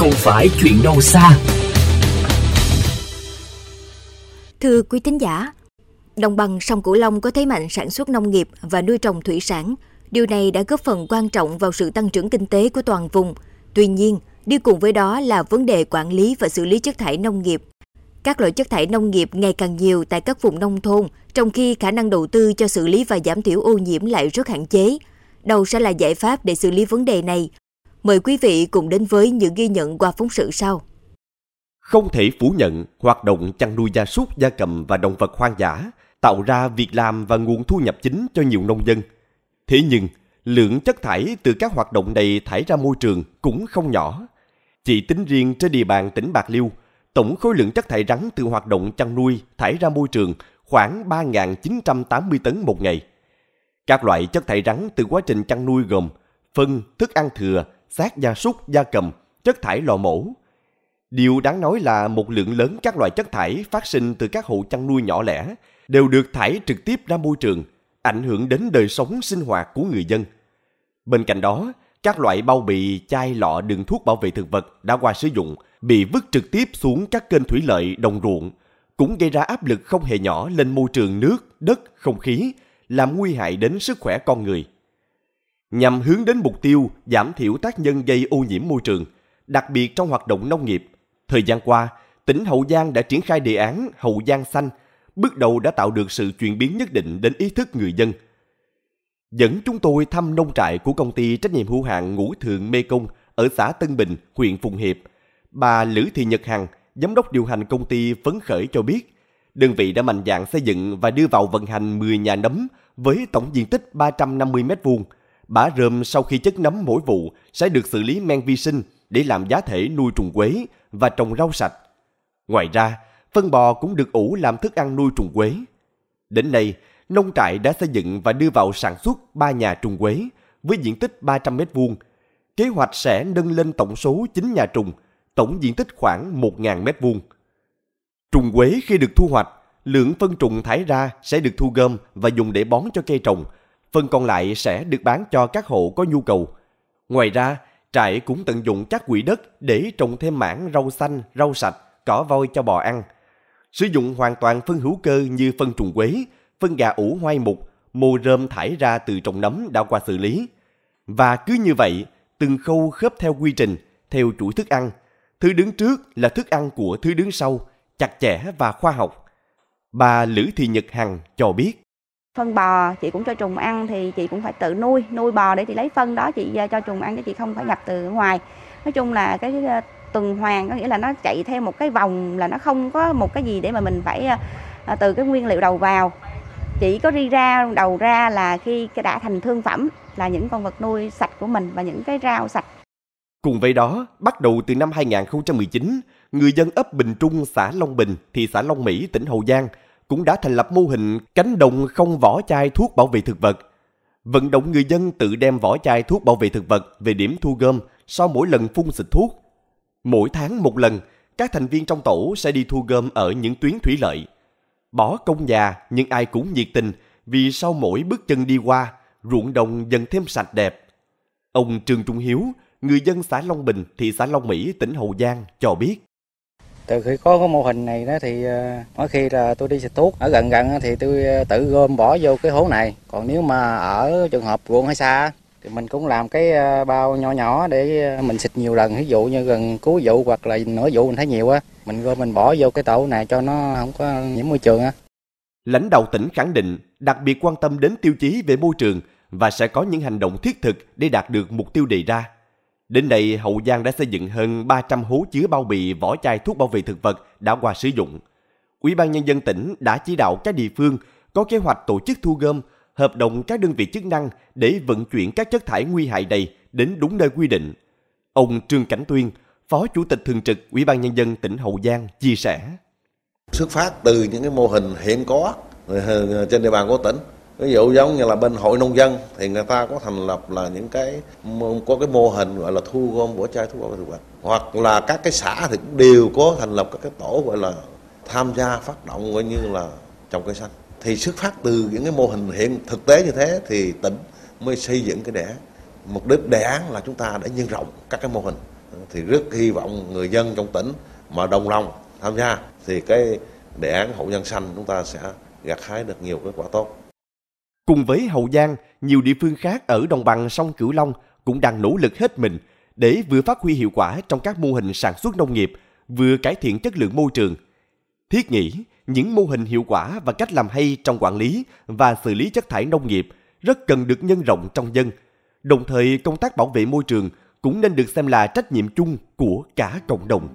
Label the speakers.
Speaker 1: không phải chuyện đâu xa.
Speaker 2: Thưa quý thính giả, đồng bằng sông Cửu Long có thế mạnh sản xuất nông nghiệp và nuôi trồng thủy sản. Điều này đã góp phần quan trọng vào sự tăng trưởng kinh tế của toàn vùng. Tuy nhiên, đi cùng với đó là vấn đề quản lý và xử lý chất thải nông nghiệp. Các loại chất thải nông nghiệp ngày càng nhiều tại các vùng nông thôn, trong khi khả năng đầu tư cho xử lý và giảm thiểu ô nhiễm lại rất hạn chế. Đâu sẽ là giải pháp để xử lý vấn đề này? Mời quý vị cùng đến với những ghi nhận qua phóng sự sau.
Speaker 3: Không thể phủ nhận hoạt động chăn nuôi gia súc, gia cầm và động vật hoang dã tạo ra việc làm và nguồn thu nhập chính cho nhiều nông dân. Thế nhưng, lượng chất thải từ các hoạt động này thải ra môi trường cũng không nhỏ. Chỉ tính riêng trên địa bàn tỉnh Bạc Liêu, tổng khối lượng chất thải rắn từ hoạt động chăn nuôi thải ra môi trường khoảng 3.980 tấn một ngày. Các loại chất thải rắn từ quá trình chăn nuôi gồm phân, thức ăn thừa, xác gia súc, gia cầm, chất thải lò mổ. Điều đáng nói là một lượng lớn các loại chất thải phát sinh từ các hộ chăn nuôi nhỏ lẻ đều được thải trực tiếp ra môi trường, ảnh hưởng đến đời sống sinh hoạt của người dân. Bên cạnh đó, các loại bao bì, chai lọ đựng thuốc bảo vệ thực vật đã qua sử dụng bị vứt trực tiếp xuống các kênh thủy lợi, đồng ruộng, cũng gây ra áp lực không hề nhỏ lên môi trường nước, đất, không khí, làm nguy hại đến sức khỏe con người. Nhằm hướng đến mục tiêu giảm thiểu tác nhân gây ô nhiễm môi trường, đặc biệt trong hoạt động nông nghiệp, thời gian qua, tỉnh Hậu Giang đã triển khai đề án Hậu Giang xanh, bước đầu đã tạo được sự chuyển biến nhất định đến ý thức người dân. Dẫn chúng tôi thăm nông trại của công ty trách nhiệm hữu hạn Ngũ Thượng Mê Công ở xã Tân Bình, huyện Phụng Hiệp. Bà Lữ Thị Nhật Hằng, giám đốc điều hành công ty phấn khởi cho biết, đơn vị đã mạnh dạn xây dựng và đưa vào vận hành 10 nhà nấm với tổng diện tích 350 m vuông Bã rơm sau khi chất nấm mỗi vụ sẽ được xử lý men vi sinh để làm giá thể nuôi trùng quế và trồng rau sạch. Ngoài ra, phân bò cũng được ủ làm thức ăn nuôi trùng quế. Đến nay, nông trại đã xây dựng và đưa vào sản xuất 3 nhà trùng quế với diện tích 300 m2. Kế hoạch sẽ nâng lên tổng số 9 nhà trùng, tổng diện tích khoảng 1.000 m2. Trùng quế khi được thu hoạch, lượng phân trùng thải ra sẽ được thu gom và dùng để bón cho cây trồng. Phần còn lại sẽ được bán cho các hộ có nhu cầu. Ngoài ra, trại cũng tận dụng các quỹ đất để trồng thêm mảng rau xanh, rau sạch, cỏ voi cho bò ăn. Sử dụng hoàn toàn phân hữu cơ như phân trùng quế, phân gà ủ hoai mục, mô rơm thải ra từ trồng nấm đã qua xử lý. Và cứ như vậy, từng khâu khớp theo quy trình, theo chuỗi thức ăn. Thứ đứng trước là thức ăn của thứ đứng sau, chặt chẽ và khoa học. Bà Lữ Thị Nhật Hằng cho biết.
Speaker 4: Phân bò chị cũng cho trùng ăn thì chị cũng phải tự nuôi, nuôi bò để chị lấy phân đó chị à, cho trùng ăn chứ chị không phải nhập từ ngoài. Nói chung là cái à, tuần hoàn có nghĩa là nó chạy theo một cái vòng là nó không có một cái gì để mà mình phải à, từ cái nguyên liệu đầu vào chỉ có đi ra đầu ra là khi đã thành thương phẩm là những con vật nuôi sạch của mình và những cái rau sạch.
Speaker 3: Cùng với đó, bắt đầu từ năm 2019, người dân ấp Bình Trung, xã Long Bình, thị xã Long Mỹ, tỉnh Hậu Giang cũng đã thành lập mô hình cánh đồng không vỏ chai thuốc bảo vệ thực vật. Vận động người dân tự đem vỏ chai thuốc bảo vệ thực vật về điểm thu gom sau mỗi lần phun xịt thuốc. Mỗi tháng một lần, các thành viên trong tổ sẽ đi thu gom ở những tuyến thủy lợi. Bỏ công già nhưng ai cũng nhiệt tình vì sau mỗi bước chân đi qua, ruộng đồng dần thêm sạch đẹp. Ông Trương Trung Hiếu, người dân xã Long Bình, thị xã Long Mỹ, tỉnh Hậu Giang cho biết.
Speaker 5: Từ khi có cái mô hình này đó thì ờ, mỗi khi là tôi đi xịt thuốc, ở gần gần thì tôi ờ, tự gom bỏ vô cái hố này. Còn nếu mà ở trường hợp ruộng hay xa thì mình cũng làm cái ờ, bao nhỏ nhỏ để mình xịt nhiều lần. Ví dụ như gần cuối vụ hoặc là nửa vụ mình thấy nhiều á, mình gom mình bỏ vô cái tổ này cho nó không có nhiễm môi trường á.
Speaker 3: Lãnh đạo tỉnh khẳng định đặc biệt quan tâm đến tiêu chí về môi trường và sẽ có những hành động thiết thực để đạt được mục tiêu đề ra. Đến nay, Hậu Giang đã xây dựng hơn 300 hố chứa bao bì vỏ chai thuốc bảo vệ thực vật đã qua sử dụng. Ủy ban Nhân dân tỉnh đã chỉ đạo các địa phương có kế hoạch tổ chức thu gom, hợp đồng các đơn vị chức năng để vận chuyển các chất thải nguy hại này đến đúng nơi quy định. Ông Trương Cảnh Tuyên, Phó Chủ tịch Thường trực Ủy ban Nhân dân tỉnh Hậu Giang chia sẻ.
Speaker 6: Xuất phát từ những cái mô hình hiện có trên địa bàn của tỉnh ví dụ giống như là bên hội nông dân, thì người ta có thành lập là những cái có cái mô hình gọi là thu gom vỏ chai thuốc bảo vệ thực vật. Hoặc là các cái xã thì cũng đều có thành lập các cái tổ gọi là tham gia phát động coi như là trồng cây xanh. Thì xuất phát từ những cái mô hình hiện thực tế như thế thì tỉnh mới xây dựng cái đề án mục đích đề án là chúng ta để nhân rộng các cái mô hình. Thì rất hy vọng người dân trong tỉnh mà đồng lòng tham gia thì cái đề án hậu nhân xanh chúng ta sẽ gặt hái được nhiều kết quả tốt.
Speaker 3: Cùng với Hậu Giang, nhiều địa phương khác ở đồng bằng sông Cửu Long cũng đang nỗ lực hết mình để vừa phát huy hiệu quả trong các mô hình sản xuất nông nghiệp, vừa cải thiện chất lượng môi trường. Thiết nghĩ, những mô hình hiệu quả và cách làm hay trong quản lý và xử lý chất thải nông nghiệp rất cần được nhân rộng trong dân. Đồng thời, công tác bảo vệ môi trường cũng nên được xem là trách nhiệm chung của cả cộng đồng.